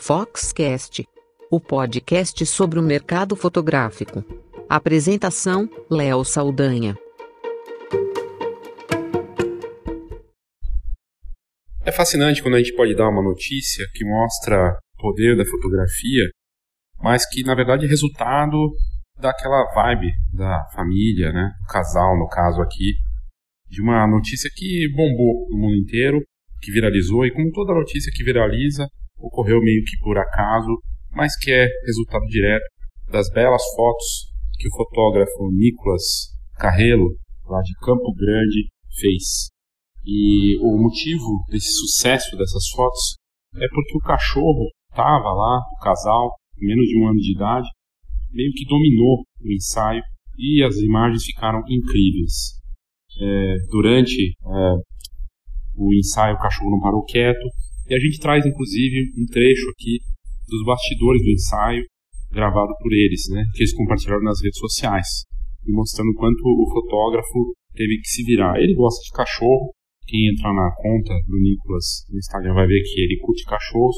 Foxcast, o podcast sobre o mercado fotográfico. Apresentação: Léo Saldanha. É fascinante quando a gente pode dar uma notícia que mostra o poder da fotografia, mas que na verdade é resultado daquela vibe da família, né, do casal no caso aqui, de uma notícia que bombou no mundo inteiro, que viralizou e como toda notícia que viraliza, ocorreu meio que por acaso, mas que é resultado direto das belas fotos que o fotógrafo Nicolas Carrelo, lá de Campo Grande, fez. E o motivo desse sucesso dessas fotos é porque o cachorro estava lá, o casal, com menos de um ano de idade, meio que dominou o ensaio e as imagens ficaram incríveis. É, durante é, o ensaio, o cachorro não parou quieto, e a gente traz inclusive um trecho aqui dos bastidores do ensaio, gravado por eles, né, que eles compartilharam nas redes sociais, e mostrando quanto o fotógrafo teve que se virar. Ele gosta de cachorro, quem entrar na conta do Nicolas no Instagram vai ver que ele curte cachorros,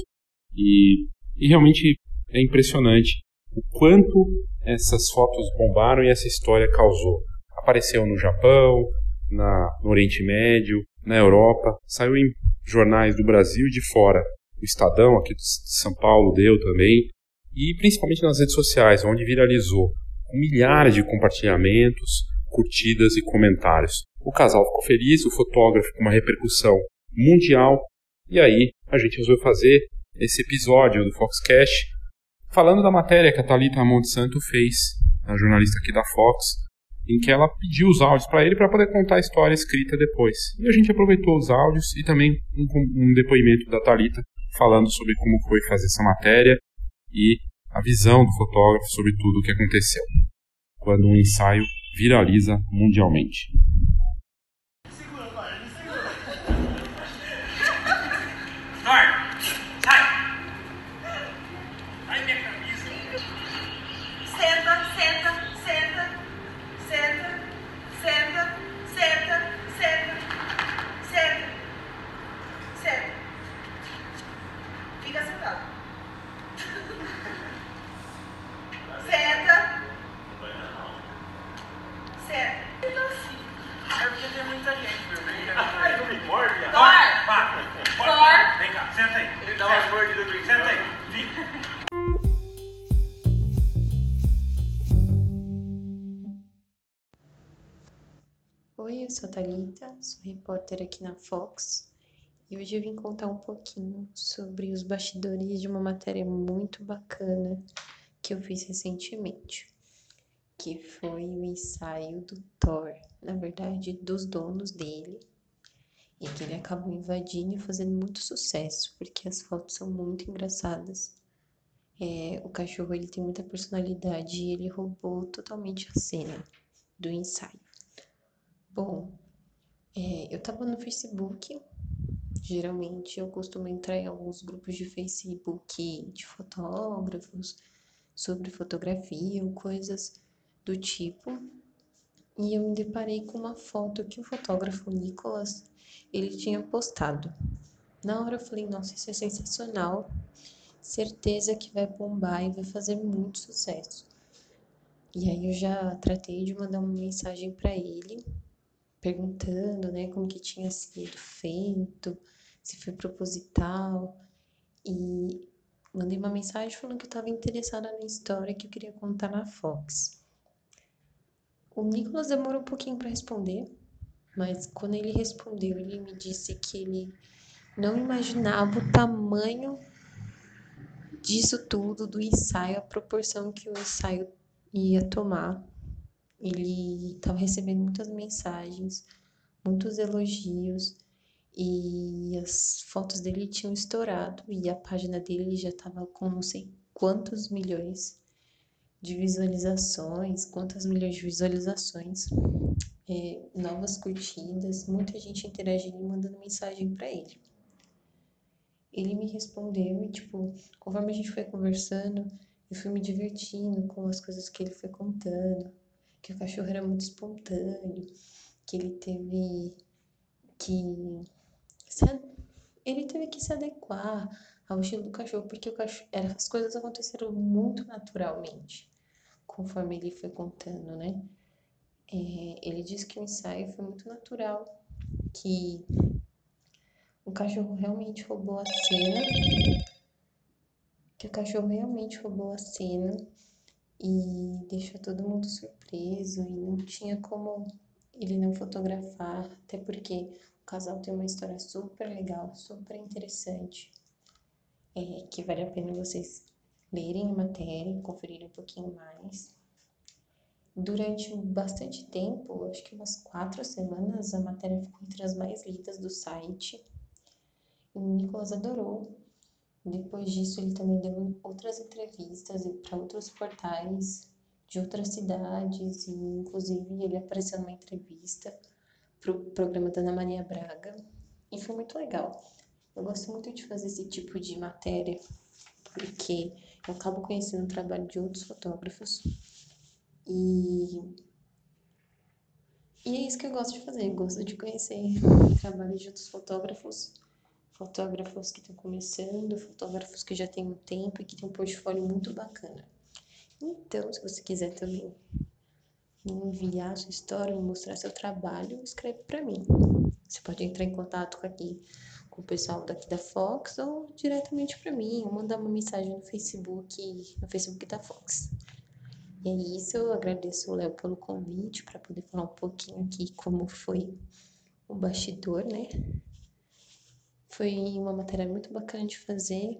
e, e realmente é impressionante o quanto essas fotos bombaram e essa história causou. Apareceu no Japão, na, no Oriente Médio, na Europa, saiu em jornais do Brasil e de fora. O Estadão, aqui de São Paulo, deu também. E principalmente nas redes sociais, onde viralizou milhares de compartilhamentos, curtidas e comentários. O casal ficou feliz, o fotógrafo com uma repercussão mundial. E aí a gente resolveu fazer esse episódio do Foxcast falando da matéria que a Thalita Monsanto fez, a jornalista aqui da Fox, em que ela pediu os áudios para ele para poder contar a história escrita depois. E a gente aproveitou os áudios e também um, um depoimento da Talita falando sobre como foi fazer essa matéria e a visão do fotógrafo sobre tudo o que aconteceu quando um ensaio viraliza mundialmente. Repórter aqui na Fox e hoje eu vim contar um pouquinho sobre os bastidores de uma matéria muito bacana que eu fiz recentemente, que foi o ensaio do Thor, na verdade, dos donos dele, e que ele acabou invadindo e fazendo muito sucesso, porque as fotos são muito engraçadas. É, o cachorro ele tem muita personalidade e ele roubou totalmente a cena do ensaio. Bom, é, eu tava no Facebook. Geralmente eu costumo entrar em alguns grupos de Facebook de fotógrafos, sobre fotografia ou coisas do tipo. E eu me deparei com uma foto que o fotógrafo Nicolas ele tinha postado. Na hora eu falei, nossa, isso é sensacional. Certeza que vai bombar e vai fazer muito sucesso. E aí eu já tratei de mandar uma mensagem para ele perguntando, né, como que tinha sido feito, se foi proposital. E mandei uma mensagem falando que eu estava interessada na história que eu queria contar na Fox. O Nicolas demorou um pouquinho para responder, mas quando ele respondeu, ele me disse que ele não imaginava o tamanho disso tudo, do ensaio, a proporção que o ensaio ia tomar ele estava recebendo muitas mensagens, muitos elogios e as fotos dele tinham estourado e a página dele já estava com não sei quantos milhões de visualizações, quantas milhões de visualizações, é, novas curtidas, muita gente interagindo e mandando mensagem para ele. Ele me respondeu e, tipo, conforme a gente foi conversando, eu fui me divertindo com as coisas que ele foi contando que o cachorro era muito espontâneo, que ele teve que ele teve que se adequar ao estilo do cachorro, porque o cachorro, as coisas aconteceram muito naturalmente, conforme ele foi contando, né? É, ele disse que o ensaio foi muito natural, que o cachorro realmente roubou a cena, que o cachorro realmente roubou a cena e deixou todo mundo surpreso e não tinha como ele não fotografar, até porque o casal tem uma história super legal, super interessante, é, que vale a pena vocês lerem a matéria, conferirem um pouquinho mais. Durante bastante tempo, acho que umas quatro semanas, a matéria ficou entre as mais lidas do site. E o Nicolas adorou. Depois disso, ele também deu outras entrevistas para outros portais de outras cidades e, inclusive, ele apareceu numa entrevista para o programa da Ana Maria Braga e foi muito legal. Eu gosto muito de fazer esse tipo de matéria porque eu acabo conhecendo o trabalho de outros fotógrafos e, e é isso que eu gosto de fazer. Eu gosto de conhecer trabalhos de outros fotógrafos, fotógrafos que estão começando, fotógrafos que já têm um tempo e que têm um portfólio muito bacana. Então, se você quiser também me enviar sua história, me mostrar seu trabalho, escreve para mim. Você pode entrar em contato aqui com o pessoal daqui da Fox ou diretamente para mim, ou mandar uma mensagem no Facebook, no Facebook da Fox. E é isso, eu agradeço o Léo pelo convite para poder falar um pouquinho aqui como foi o bastidor, né? Foi uma matéria muito bacana de fazer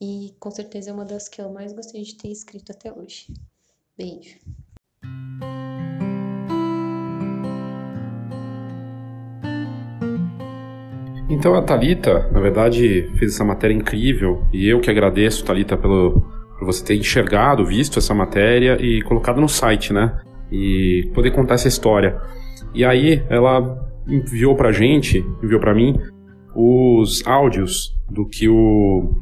e com certeza é uma das que eu mais gostei de ter escrito até hoje. Beijo. Então a Talita, na verdade, fez essa matéria incrível e eu que agradeço, Talita, pelo por você ter enxergado, visto essa matéria e colocado no site, né? E poder contar essa história. E aí ela enviou pra gente, enviou pra mim, os áudios do que o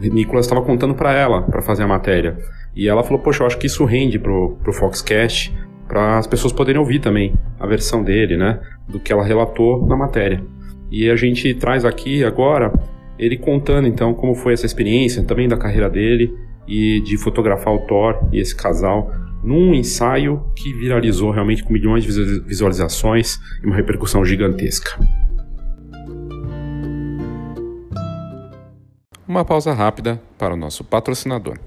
Nicolas estava contando para ela, para fazer a matéria. E ela falou, poxa, eu acho que isso rende pro, pro Foxcast, para as pessoas poderem ouvir também a versão dele, né? Do que ela relatou na matéria. E a gente traz aqui agora ele contando então como foi essa experiência, também da carreira dele e de fotografar o Thor e esse casal num ensaio que viralizou realmente com milhões de visualizações e uma repercussão gigantesca. Uma pausa rápida para o nosso patrocinador.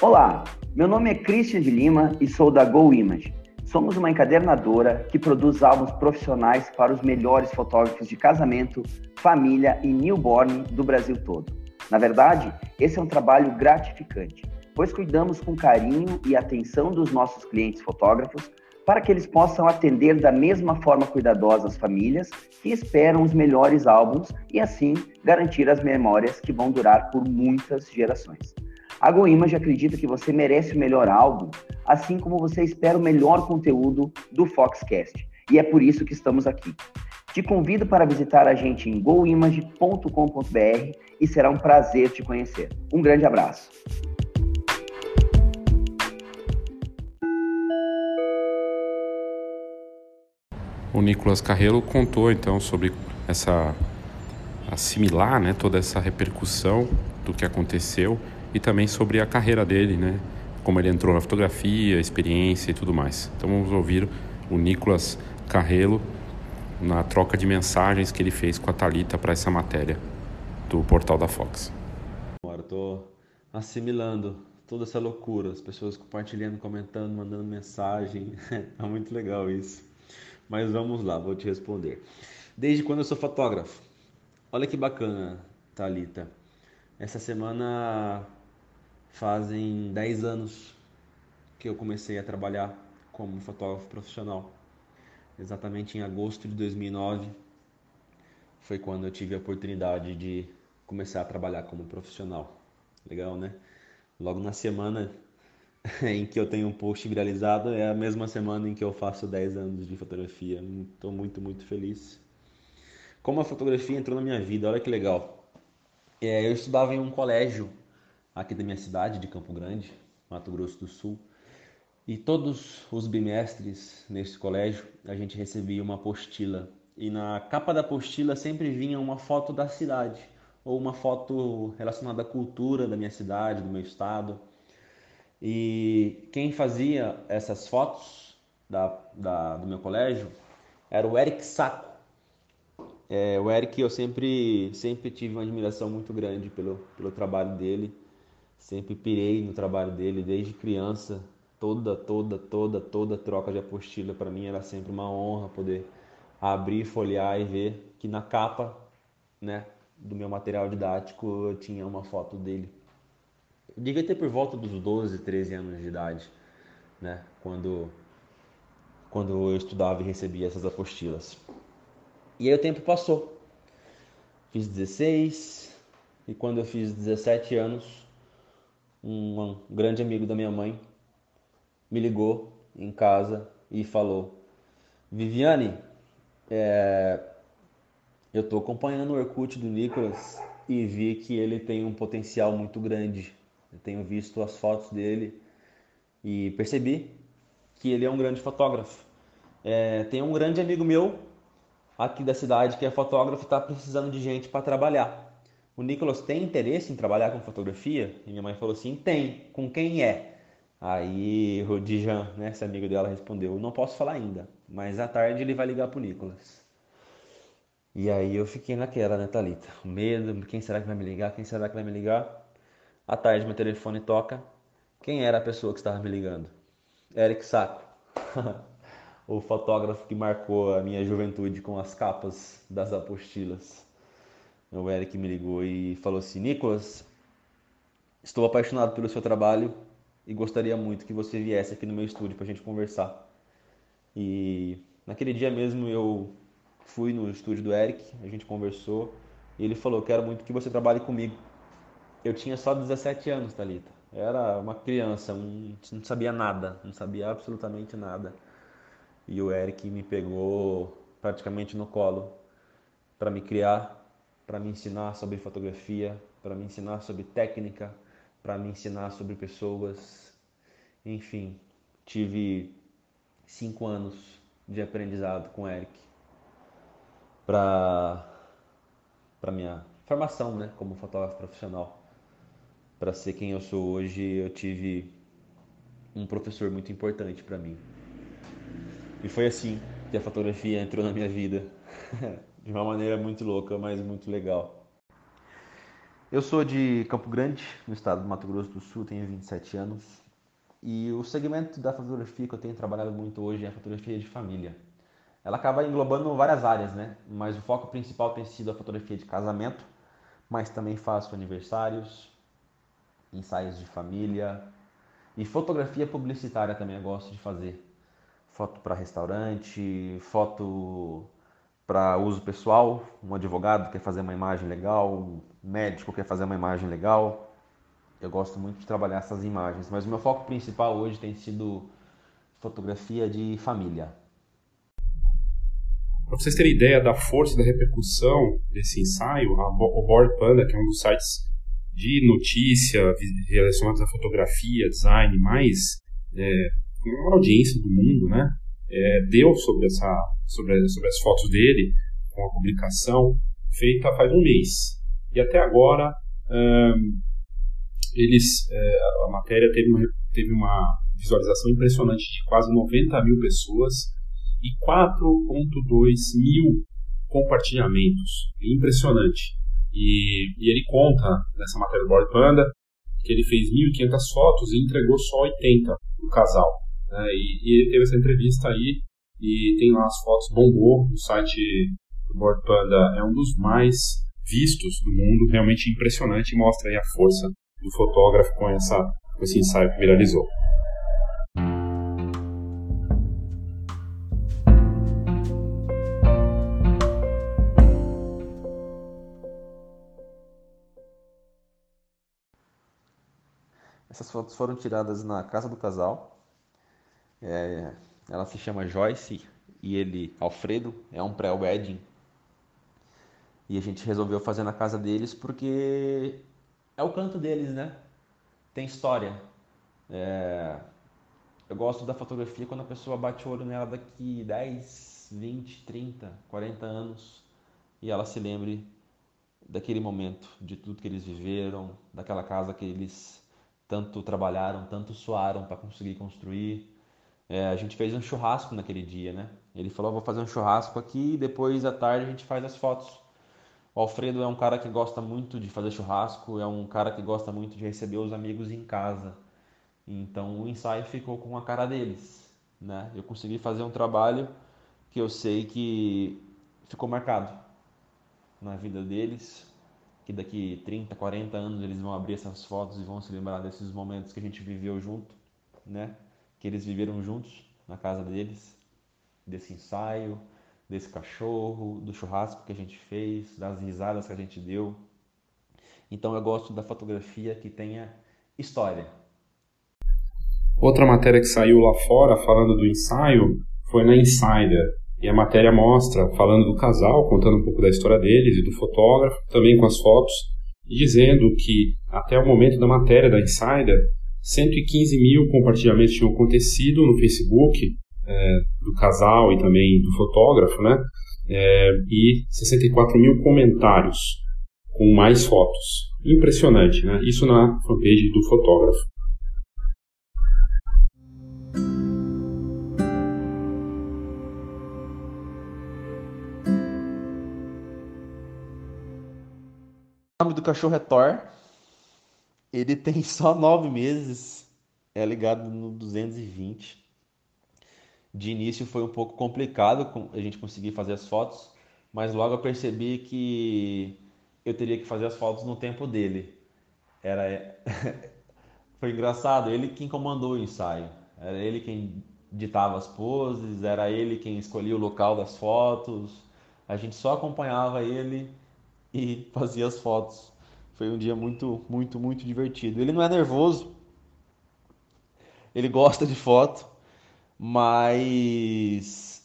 Olá, meu nome é Christian de Lima e sou da Go Image. Somos uma encadernadora que produz álbuns profissionais para os melhores fotógrafos de casamento, família e newborn do Brasil todo. Na verdade, esse é um trabalho gratificante, pois cuidamos com carinho e atenção dos nossos clientes fotógrafos para que eles possam atender da mesma forma cuidadosa as famílias que esperam os melhores álbuns e assim garantir as memórias que vão durar por muitas gerações. A GoImage acredita que você merece o melhor álbum, assim como você espera o melhor conteúdo do Foxcast. E é por isso que estamos aqui. Te convido para visitar a gente em goimage.com.br e será um prazer te conhecer. Um grande abraço. O Nicolas Carrelo contou então sobre essa assimilar, né, toda essa repercussão do que aconteceu e também sobre a carreira dele, né? Como ele entrou na fotografia, experiência e tudo mais. Então vamos ouvir o Nicolas Carrelo na troca de mensagens que ele fez com a Talita para essa matéria do portal da Fox. Agora tô assimilando toda essa loucura, as pessoas compartilhando, comentando, mandando mensagem. é muito legal isso. Mas vamos lá, vou te responder. Desde quando eu sou fotógrafo? Olha que bacana, Talita. Essa semana Fazem 10 anos que eu comecei a trabalhar como fotógrafo profissional. Exatamente em agosto de 2009 foi quando eu tive a oportunidade de começar a trabalhar como profissional. Legal, né? Logo na semana em que eu tenho um post viralizado é a mesma semana em que eu faço 10 anos de fotografia. Estou muito, muito feliz. Como a fotografia entrou na minha vida, olha que legal. É, eu estudava em um colégio aqui da minha cidade, de Campo Grande, Mato Grosso do Sul. E todos os bimestres nesse colégio a gente recebia uma apostila e na capa da apostila sempre vinha uma foto da cidade ou uma foto relacionada à cultura da minha cidade, do meu estado. E quem fazia essas fotos da, da do meu colégio era o Eric Saco. É, o Eric, eu sempre, sempre tive uma admiração muito grande pelo, pelo trabalho dele. Sempre pirei no trabalho dele desde criança. Toda, toda, toda, toda troca de apostila para mim era sempre uma honra poder abrir, folhear e ver que na capa, né, do meu material didático eu tinha uma foto dele. Eu devia ter por volta dos 12, 13 anos de idade, né, quando quando eu estudava e recebia essas apostilas. E aí o tempo passou. Fiz 16 e quando eu fiz 17 anos, um, grande amigo da minha mãe me ligou em casa e falou: Viviane, é, eu estou acompanhando o Orkut do Nicolas e vi que ele tem um potencial muito grande. Eu tenho visto as fotos dele e percebi que ele é um grande fotógrafo. É, tem um grande amigo meu aqui da cidade que é fotógrafo está precisando de gente para trabalhar. O Nicolas tem interesse em trabalhar com fotografia? E minha mãe falou assim: tem. Com quem é? Aí o Dijan, né, esse amigo dela, respondeu: não posso falar ainda, mas à tarde ele vai ligar pro Nicolas. E aí eu fiquei naquela, né, Thalita? O medo, quem será que vai me ligar? Quem será que vai me ligar? À tarde meu telefone toca. Quem era a pessoa que estava me ligando? Eric Saco. o fotógrafo que marcou a minha juventude com as capas das apostilas. O Eric me ligou e falou assim: Nicolas, estou apaixonado pelo seu trabalho e gostaria muito que você viesse aqui no meu estúdio para a gente conversar. E naquele dia mesmo eu fui no estúdio do Eric, a gente conversou e ele falou: Quero muito que você trabalhe comigo. Eu tinha só 17 anos, Thalita. Era uma criança, um, não sabia nada, não sabia absolutamente nada e o Eric me pegou praticamente no colo para me criar, para me ensinar sobre fotografia, para me ensinar sobre técnica, para me ensinar sobre pessoas. Enfim, tive cinco anos de aprendizado com o Eric para para minha formação, né, como fotógrafo profissional. Para ser quem eu sou hoje, eu tive um professor muito importante para mim. E foi assim que a fotografia entrou na minha vida. de uma maneira muito louca, mas muito legal. Eu sou de Campo Grande, no estado do Mato Grosso do Sul, tenho 27 anos. E o segmento da fotografia que eu tenho trabalhado muito hoje é a fotografia de família. Ela acaba englobando várias áreas, né? Mas o foco principal tem sido a fotografia de casamento, mas também faço aniversários, ensaios de família e fotografia publicitária também eu gosto de fazer foto para restaurante, foto para uso pessoal. Um advogado quer fazer uma imagem legal, um médico quer fazer uma imagem legal. Eu gosto muito de trabalhar essas imagens, mas o meu foco principal hoje tem sido fotografia de família. Para vocês terem ideia da força da repercussão desse ensaio, a, o Board Panda, que é um dos sites de notícia relacionados à fotografia, design mais é, com a maior audiência do mundo, né? É, deu sobre, essa, sobre, sobre as fotos dele, com a publicação feita faz um mês. E até agora, eles, é, a matéria teve uma, teve uma visualização impressionante de quase 90 mil pessoas e 4,2 mil compartilhamentos. É impressionante. E, e, ele conta nessa matéria do Board Panda que ele fez 1.500 fotos e entregou só 80 do casal. Né? E, e, ele teve essa entrevista aí e tem lá as fotos, bombou. O site do Board Panda é um dos mais vistos do mundo, realmente impressionante e mostra aí a força do fotógrafo com, essa, com esse ensaio que viralizou. Essas fotos foram tiradas na casa do casal, é, ela se chama Joyce e ele, Alfredo, é um pré-wedding. E a gente resolveu fazer na casa deles porque é o canto deles, né? Tem história. É... Eu gosto da fotografia quando a pessoa bate o olho nela daqui 10, 20, 30, 40 anos e ela se lembre daquele momento, de tudo que eles viveram, daquela casa que eles tanto trabalharam, tanto suaram para conseguir construir. É, a gente fez um churrasco naquele dia, né? Ele falou: vou fazer um churrasco aqui e depois à tarde a gente faz as fotos. O Alfredo é um cara que gosta muito de fazer churrasco, é um cara que gosta muito de receber os amigos em casa. Então o ensaio ficou com a cara deles, né? Eu consegui fazer um trabalho que eu sei que ficou marcado na vida deles, que daqui 30, 40 anos eles vão abrir essas fotos e vão se lembrar desses momentos que a gente viveu junto, né? Que eles viveram juntos na casa deles, desse ensaio, desse cachorro, do churrasco que a gente fez, das risadas que a gente deu. Então eu gosto da fotografia que tenha história. Outra matéria que saiu lá fora falando do ensaio foi na Insider. E a matéria mostra, falando do casal, contando um pouco da história deles e do fotógrafo, também com as fotos, e dizendo que até o momento da matéria da Insider, 115 mil compartilhamentos tinham acontecido no Facebook é, do casal e também do fotógrafo, né? É, e 64 mil comentários com mais fotos. Impressionante, né? Isso na fanpage do fotógrafo. Nome do cachorro é Thor. Ele tem só nove meses. É ligado no 220. De início foi um pouco complicado a gente conseguir fazer as fotos, mas logo eu percebi que eu teria que fazer as fotos no tempo dele. Era foi engraçado, ele quem comandou o ensaio. Era ele quem ditava as poses, era ele quem escolhia o local das fotos. A gente só acompanhava ele e fazia as fotos. Foi um dia muito, muito, muito divertido. Ele não é nervoso, ele gosta de foto, mas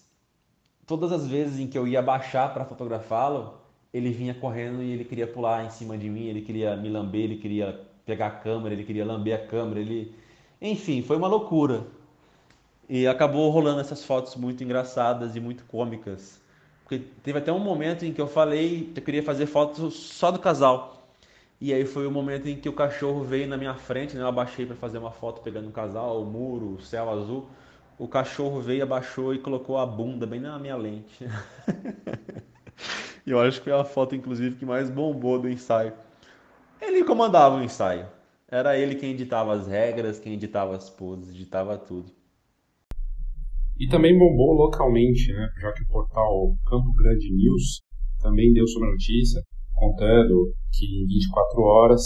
todas as vezes em que eu ia baixar para fotografá-lo, ele vinha correndo e ele queria pular em cima de mim, ele queria me lamber, ele queria pegar a câmera, ele queria lamber a câmera, ele, enfim, foi uma loucura. E acabou rolando essas fotos muito engraçadas e muito cômicas. Porque teve até um momento em que eu falei que eu queria fazer fotos só do casal. E aí foi o momento em que o cachorro veio na minha frente, né? Eu abaixei para fazer uma foto pegando o casal, o muro, o céu azul. O cachorro veio, abaixou e colocou a bunda bem na minha lente. e eu acho que foi a foto, inclusive, que mais bombou do ensaio. Ele comandava o ensaio. Era ele quem editava as regras, quem editava as poses, editava tudo. E também bombou localmente, né? já que o portal Campo Grande News também deu sobre a notícia, contando que em 24 horas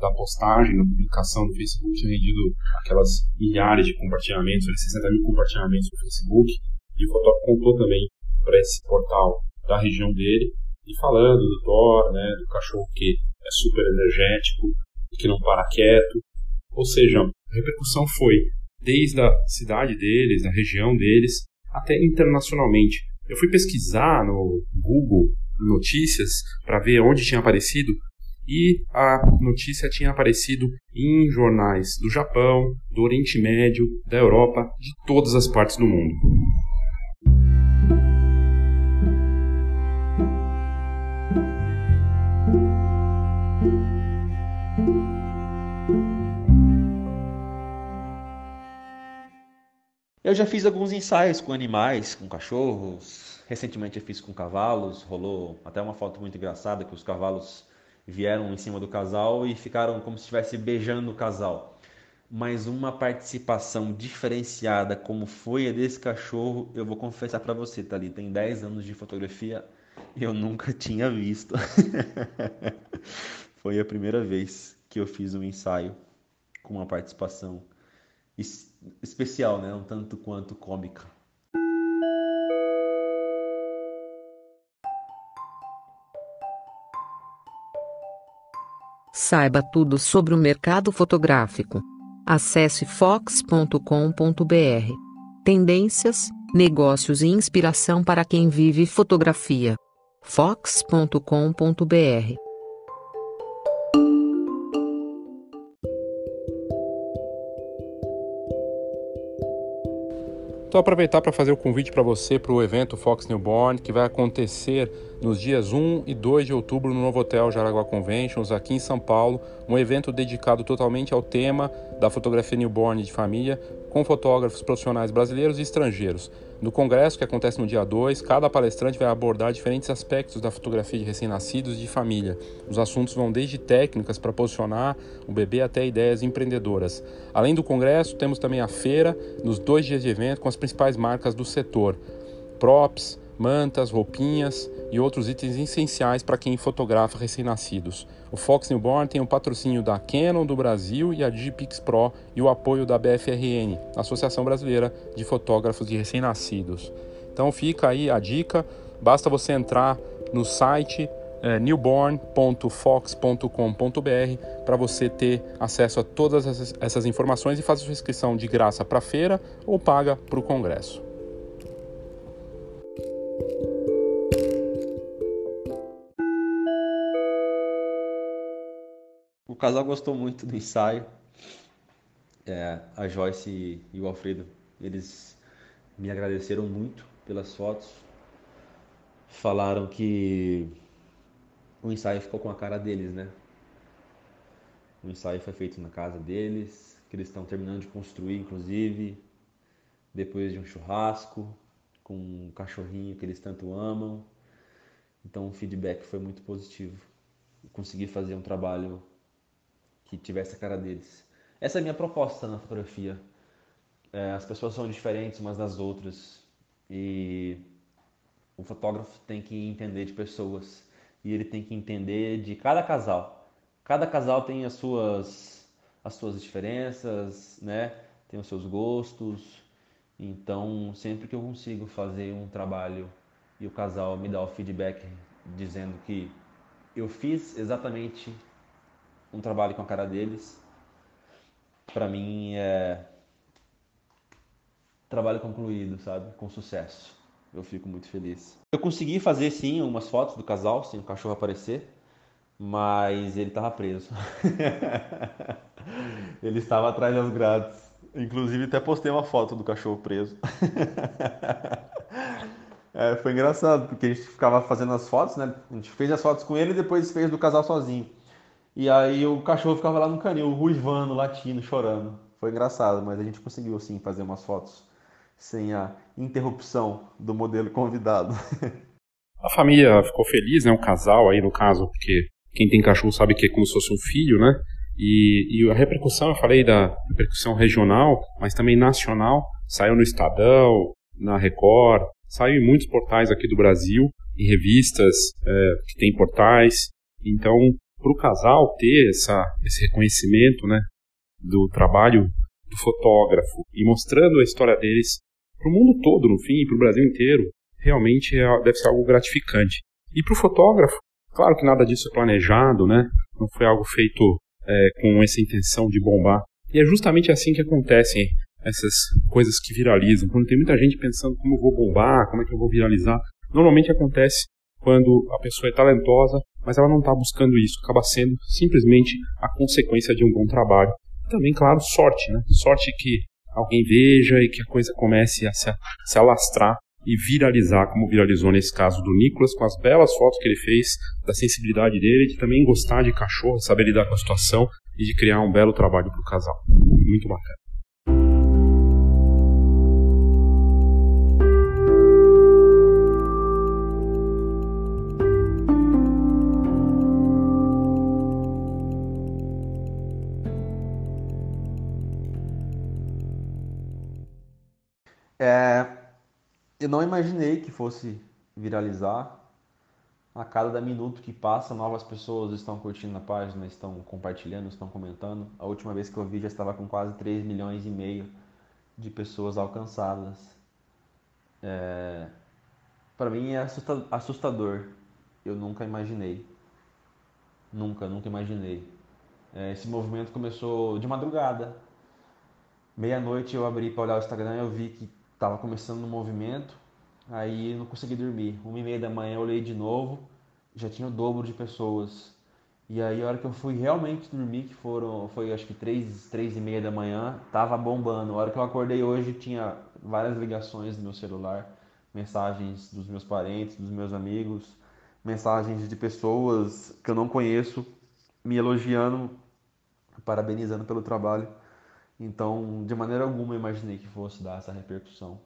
da postagem, da publicação do Facebook, tinha rendido aquelas milhares de compartilhamentos, 60 mil compartilhamentos no Facebook, e o fotógrafo contou também para esse portal da região dele, e falando do Thor, né, do cachorro que é super energético, que não para quieto. Ou seja, a repercussão foi desde a cidade deles, da região deles, até internacionalmente. Eu fui pesquisar no Google Notícias para ver onde tinha aparecido e a notícia tinha aparecido em jornais do Japão, do Oriente Médio, da Europa, de todas as partes do mundo. Eu já fiz alguns ensaios com animais, com cachorros. Recentemente eu fiz com cavalos. Rolou até uma foto muito engraçada que os cavalos vieram em cima do casal e ficaram como se estivesse beijando o casal. Mas uma participação diferenciada como foi a desse cachorro, eu vou confessar para você, tá ali, tem 10 anos de fotografia, eu nunca tinha visto. foi a primeira vez que eu fiz um ensaio com uma participação especial, né? Um tanto quanto cômica. Saiba tudo sobre o mercado fotográfico. Acesse fox.com.br. Tendências, negócios e inspiração para quem vive fotografia. fox.com.br Então aproveitar para fazer o convite para você para o evento Fox Newborn, que vai acontecer nos dias 1 e 2 de outubro no Novo Hotel Jaraguá Conventions, aqui em São Paulo, um evento dedicado totalmente ao tema da fotografia newborn de família, com fotógrafos profissionais brasileiros e estrangeiros. No congresso, que acontece no dia 2, cada palestrante vai abordar diferentes aspectos da fotografia de recém-nascidos e de família. Os assuntos vão desde técnicas para posicionar o bebê até ideias empreendedoras. Além do congresso, temos também a feira, nos dois dias de evento, com as principais marcas do setor. Props, mantas, roupinhas e outros itens essenciais para quem fotografa recém-nascidos. O Fox Newborn tem o patrocínio da Canon do Brasil e a Digipix Pro e o apoio da BFRN, Associação Brasileira de Fotógrafos de Recém-Nascidos. Então fica aí a dica, basta você entrar no site é, newborn.fox.com.br para você ter acesso a todas essas informações e fazer sua inscrição de graça para a feira ou paga para o congresso. O casal gostou muito do ensaio. É, a Joyce e o Alfredo, eles me agradeceram muito pelas fotos. Falaram que o ensaio ficou com a cara deles, né? O ensaio foi feito na casa deles, que eles estão terminando de construir, inclusive, depois de um churrasco, com um cachorrinho que eles tanto amam. Então o feedback foi muito positivo. Consegui fazer um trabalho que tivesse a cara deles. Essa é a minha proposta na fotografia. É, as pessoas são diferentes umas das outras e o fotógrafo tem que entender de pessoas e ele tem que entender de cada casal. Cada casal tem as suas as suas diferenças, né? Tem os seus gostos. Então, sempre que eu consigo fazer um trabalho e o casal me dá o feedback dizendo que eu fiz exatamente um trabalho com a cara deles. Para mim é trabalho concluído, sabe? Com sucesso. Eu fico muito feliz. Eu consegui fazer sim umas fotos do casal sem o cachorro aparecer, mas ele estava preso. ele estava atrás das grades. Inclusive até postei uma foto do cachorro preso. é, foi engraçado, porque a gente ficava fazendo as fotos, né? A gente fez as fotos com ele e depois fez do casal sozinho. E aí o cachorro ficava lá no canil, ruivando, latindo, chorando. Foi engraçado, mas a gente conseguiu sim fazer umas fotos sem a interrupção do modelo convidado. A família ficou feliz, né? Um casal aí no caso, porque quem tem cachorro sabe que é como se fosse um filho, né? E, e a repercussão, eu falei da repercussão regional, mas também nacional, saiu no Estadão, na Record, saiu em muitos portais aqui do Brasil, em revistas é, que tem portais. Então, para o casal ter essa, esse reconhecimento né, do trabalho do fotógrafo e mostrando a história deles para o mundo todo, no fim, para o Brasil inteiro, realmente é, deve ser algo gratificante. E para o fotógrafo, claro que nada disso é planejado, né? não foi algo feito é, com essa intenção de bombar. E é justamente assim que acontecem essas coisas que viralizam. Quando tem muita gente pensando como eu vou bombar, como é que eu vou viralizar, normalmente acontece quando a pessoa é talentosa, mas ela não está buscando isso, acaba sendo simplesmente a consequência de um bom trabalho. Também, claro, sorte, né? Sorte que alguém veja e que a coisa comece a se, a se alastrar e viralizar, como viralizou nesse caso do Nicolas, com as belas fotos que ele fez, da sensibilidade dele, de também gostar de cachorro, saber lidar com a situação e de criar um belo trabalho para o casal. Muito bacana. Não imaginei que fosse viralizar. A cada minuto que passa, novas pessoas estão curtindo a página, estão compartilhando, estão comentando. A última vez que eu vi já estava com quase 3 milhões e meio de pessoas alcançadas. É, Para mim é assustador. Eu nunca imaginei. Nunca, nunca imaginei. É, esse movimento começou de madrugada. Meia-noite eu abri para olhar o Instagram e eu vi que Tava começando no movimento, aí não consegui dormir. Uma e meia da manhã eu olhei de novo, já tinha o dobro de pessoas. E aí a hora que eu fui realmente dormir, que foram, foi acho que três, três e meia da manhã, tava bombando. A hora que eu acordei hoje tinha várias ligações no meu celular, mensagens dos meus parentes, dos meus amigos, mensagens de pessoas que eu não conheço me elogiando, parabenizando pelo trabalho. Então, de maneira alguma, eu imaginei que fosse dar essa repercussão.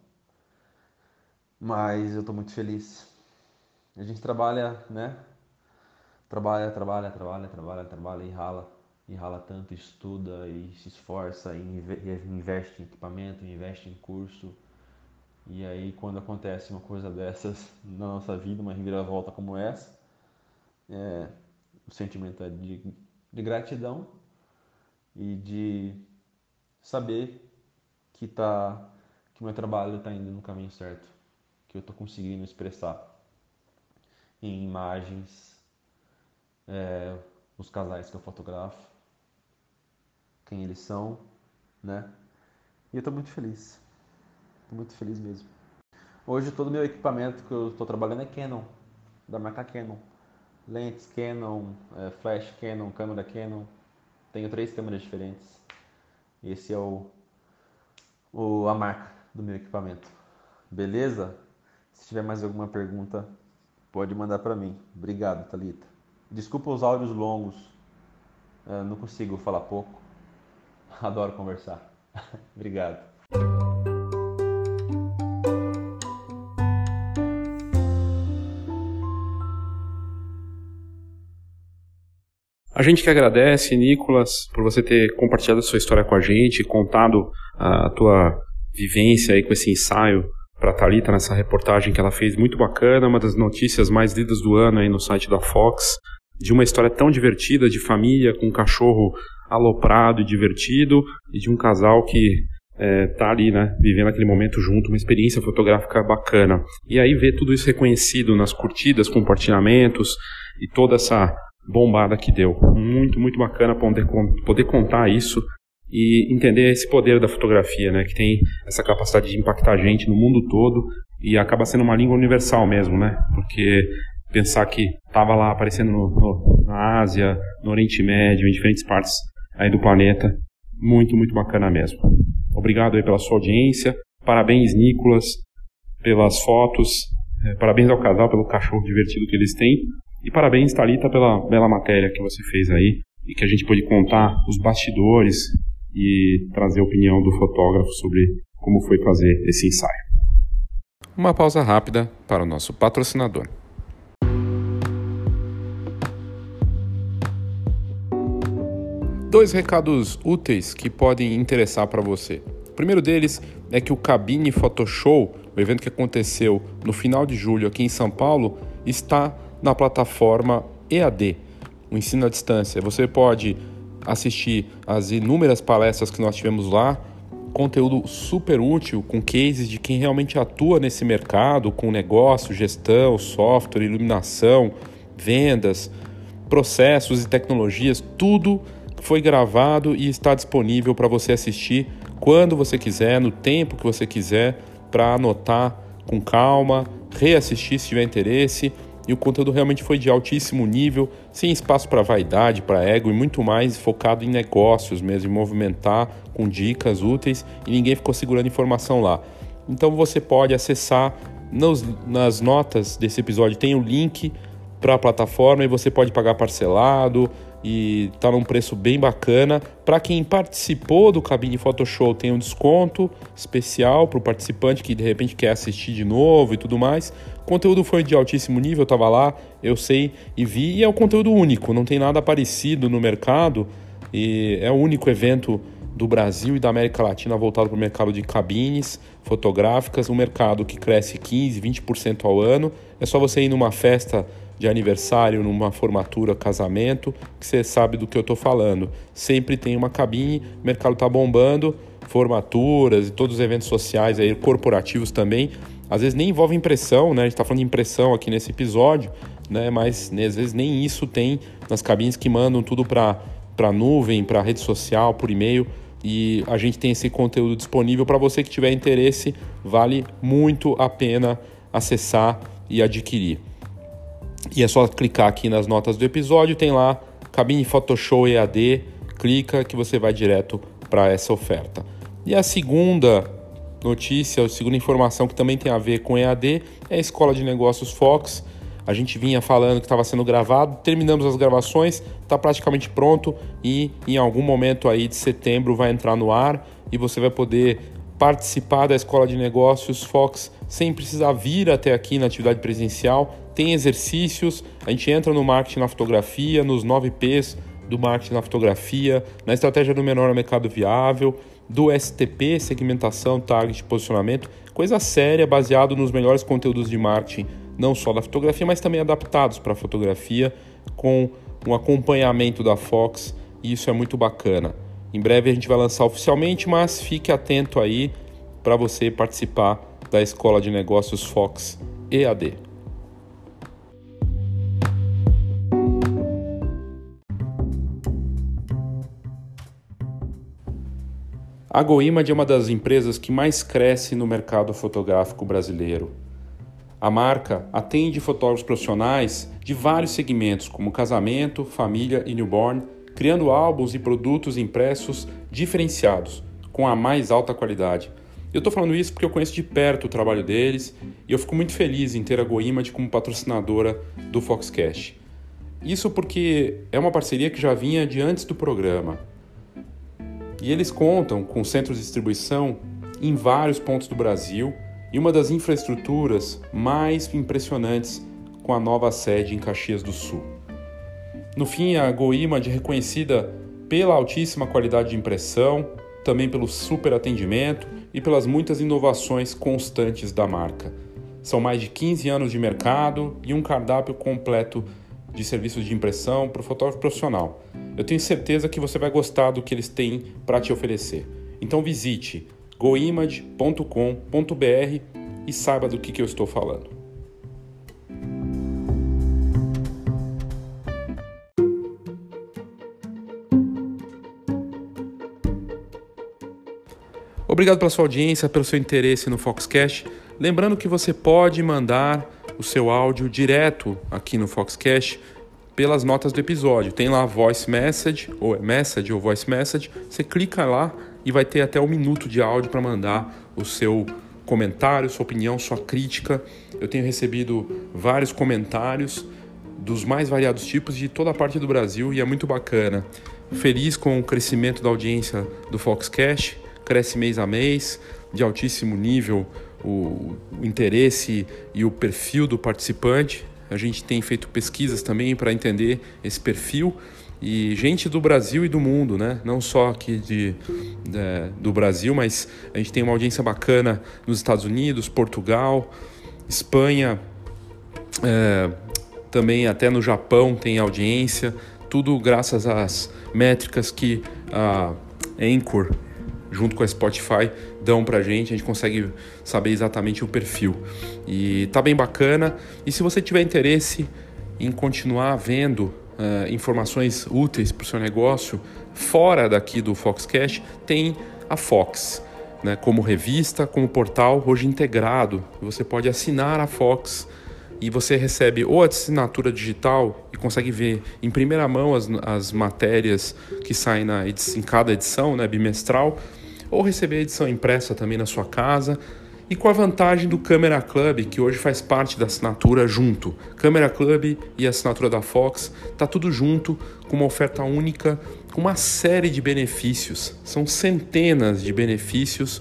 Mas eu estou muito feliz. A gente trabalha, né? Trabalha, trabalha, trabalha, trabalha, trabalha e rala. E rala tanto, estuda e se esforça, e investe em equipamento, investe em curso. E aí, quando acontece uma coisa dessas na nossa vida, uma reviravolta como essa, é, o sentimento é de, de gratidão e de saber que tá que meu trabalho está indo no caminho certo, que eu estou conseguindo expressar em imagens é, os casais que eu fotografo, quem eles são, né? E eu estou muito feliz, estou muito feliz mesmo. Hoje todo o meu equipamento que eu estou trabalhando é Canon, da marca Canon. Lentes Canon, é, flash Canon, câmera Canon. Tenho três câmeras diferentes. Esse é o, o, a marca do meu equipamento. Beleza? Se tiver mais alguma pergunta, pode mandar para mim. Obrigado, Talita. Desculpa os áudios longos. Eu não consigo falar pouco. Adoro conversar. Obrigado. A gente que agradece, Nicolas, por você ter compartilhado a sua história com a gente, contado a tua vivência aí com esse ensaio para a Thalita nessa reportagem que ela fez, muito bacana, uma das notícias mais lidas do ano aí no site da Fox, de uma história tão divertida de família com um cachorro aloprado e divertido e de um casal que é, tá ali, né, vivendo aquele momento junto, uma experiência fotográfica bacana. E aí ver tudo isso reconhecido nas curtidas, compartilhamentos e toda essa bombada que deu. Muito, muito bacana poder, poder contar isso e entender esse poder da fotografia, né, que tem essa capacidade de impactar a gente no mundo todo e acaba sendo uma língua universal mesmo, né, porque pensar que estava lá aparecendo no, no, na Ásia, no Oriente Médio, em diferentes partes aí do planeta, muito, muito bacana mesmo. Obrigado aí pela sua audiência, parabéns Nicolas pelas fotos, é, parabéns ao casal pelo cachorro divertido que eles têm e parabéns, Thalita, pela bela matéria que você fez aí e que a gente pôde contar os bastidores e trazer a opinião do fotógrafo sobre como foi fazer esse ensaio. Uma pausa rápida para o nosso patrocinador. Dois recados úteis que podem interessar para você. O primeiro deles é que o Cabine Photoshow, o evento que aconteceu no final de julho aqui em São Paulo, está na plataforma EAD, o ensino à distância. Você pode assistir as inúmeras palestras que nós tivemos lá, conteúdo super útil, com cases de quem realmente atua nesse mercado, com negócio, gestão, software, iluminação, vendas, processos e tecnologias, tudo foi gravado e está disponível para você assistir quando você quiser, no tempo que você quiser, para anotar com calma, reassistir se tiver interesse e o conteúdo realmente foi de altíssimo nível, sem espaço para vaidade, para ego e muito mais focado em negócios mesmo, em movimentar com dicas úteis e ninguém ficou segurando informação lá. Então você pode acessar nos, nas notas desse episódio tem o link para a plataforma e você pode pagar parcelado e tá num preço bem bacana. Para quem participou do Cabine Photoshop tem um desconto especial para o participante que de repente quer assistir de novo e tudo mais. O conteúdo foi de altíssimo nível, eu estava lá, eu sei e vi, e é um conteúdo único, não tem nada parecido no mercado e é o único evento do Brasil e da América Latina voltado para o mercado de cabines fotográficas, um mercado que cresce 15, 20% ao ano. É só você ir numa festa de aniversário, numa formatura, casamento, que você sabe do que eu estou falando. Sempre tem uma cabine, o mercado está bombando, formaturas e todos os eventos sociais aí, corporativos também. Às vezes nem envolve impressão, né? A gente está falando de impressão aqui nesse episódio, né? Mas né, às vezes nem isso tem nas cabines que mandam tudo para para nuvem, para rede social, por e-mail e a gente tem esse conteúdo disponível para você que tiver interesse, vale muito a pena acessar e adquirir. E é só clicar aqui nas notas do episódio, tem lá Cabine Photoshop EAD, clica que você vai direto para essa oferta. E a segunda notícia, a segunda informação que também tem a ver com EAD é a Escola de Negócios Fox. A gente vinha falando que estava sendo gravado, terminamos as gravações, está praticamente pronto e em algum momento aí de setembro vai entrar no ar e você vai poder participar da Escola de Negócios Fox sem precisar vir até aqui na atividade presencial. Tem exercícios, a gente entra no marketing na fotografia, nos 9 P's do marketing na fotografia, na estratégia do menor mercado viável, do STP, segmentação, target, posicionamento, coisa séria baseado nos melhores conteúdos de marketing, não só da fotografia, mas também adaptados para a fotografia, com um acompanhamento da Fox, e isso é muito bacana. Em breve a gente vai lançar oficialmente, mas fique atento aí para você participar da Escola de Negócios Fox EAD. A GoImage é uma das empresas que mais cresce no mercado fotográfico brasileiro. A marca atende fotógrafos profissionais de vários segmentos, como casamento, família e newborn, criando álbuns e produtos impressos diferenciados, com a mais alta qualidade. Eu estou falando isso porque eu conheço de perto o trabalho deles e eu fico muito feliz em ter a GoImage como patrocinadora do Foxcast. Isso porque é uma parceria que já vinha de antes do programa. E eles contam com centros de distribuição em vários pontos do Brasil e uma das infraestruturas mais impressionantes com a nova sede em Caxias do Sul. No fim, a GoImage é reconhecida pela altíssima qualidade de impressão, também pelo super atendimento e pelas muitas inovações constantes da marca. São mais de 15 anos de mercado e um cardápio completo de serviços de impressão para o fotógrafo profissional. Eu tenho certeza que você vai gostar do que eles têm para te oferecer. Então visite goimage.com.br e saiba do que, que eu estou falando. Obrigado pela sua audiência, pelo seu interesse no Foxcast. Lembrando que você pode mandar o seu áudio direto aqui no Foxcast pelas notas do episódio. Tem lá voice message, ou é message ou voice message. Você clica lá e vai ter até um minuto de áudio para mandar o seu comentário, sua opinião, sua crítica. Eu tenho recebido vários comentários dos mais variados tipos de toda a parte do Brasil e é muito bacana. Feliz com o crescimento da audiência do Foxcast, cresce mês a mês, de altíssimo nível o, o interesse e o perfil do participante. A gente tem feito pesquisas também para entender esse perfil e gente do Brasil e do mundo, né? Não só aqui de, de, do Brasil, mas a gente tem uma audiência bacana nos Estados Unidos, Portugal, Espanha, é, também até no Japão tem audiência. Tudo graças às métricas que a Anchor junto com a Spotify, dão pra gente, a gente consegue saber exatamente o perfil. E tá bem bacana. E se você tiver interesse em continuar vendo uh, informações úteis para o seu negócio fora daqui do Foxcast, tem a Fox. Né, como revista, como portal, hoje integrado. Você pode assinar a Fox e você recebe ou a assinatura digital e consegue ver em primeira mão as, as matérias que saem na edição, em cada edição, né, bimestral, ou receber a edição impressa também na sua casa. E com a vantagem do Camera Club, que hoje faz parte da assinatura junto. Camera Club e a assinatura da Fox, tá tudo junto, com uma oferta única, com uma série de benefícios. São centenas de benefícios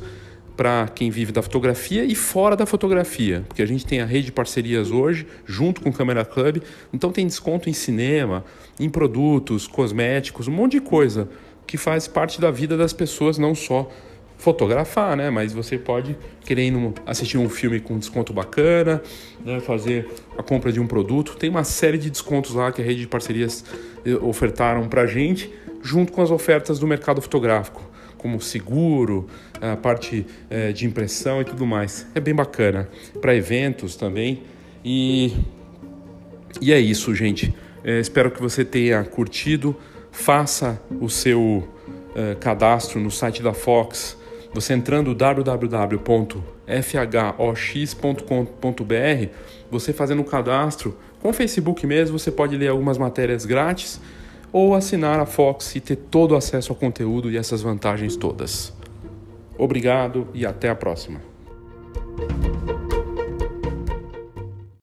para quem vive da fotografia e fora da fotografia, porque a gente tem a rede de parcerias hoje, junto com o Camera Club, então tem desconto em cinema, em produtos, cosméticos, um monte de coisa que faz parte da vida das pessoas, não só fotografar, né? Mas você pode querer assistir um filme com desconto bacana, né? fazer a compra de um produto. Tem uma série de descontos lá que a rede de parcerias eh, ofertaram para gente, junto com as ofertas do mercado fotográfico, como seguro, a parte é, de impressão e tudo mais. É bem bacana para eventos também. E, e é isso, gente. É, espero que você tenha curtido faça o seu uh, cadastro no site da Fox, você entrando www.fhox.com.br, você fazendo o cadastro com o Facebook mesmo, você pode ler algumas matérias grátis ou assinar a Fox e ter todo o acesso ao conteúdo e essas vantagens todas. Obrigado e até a próxima.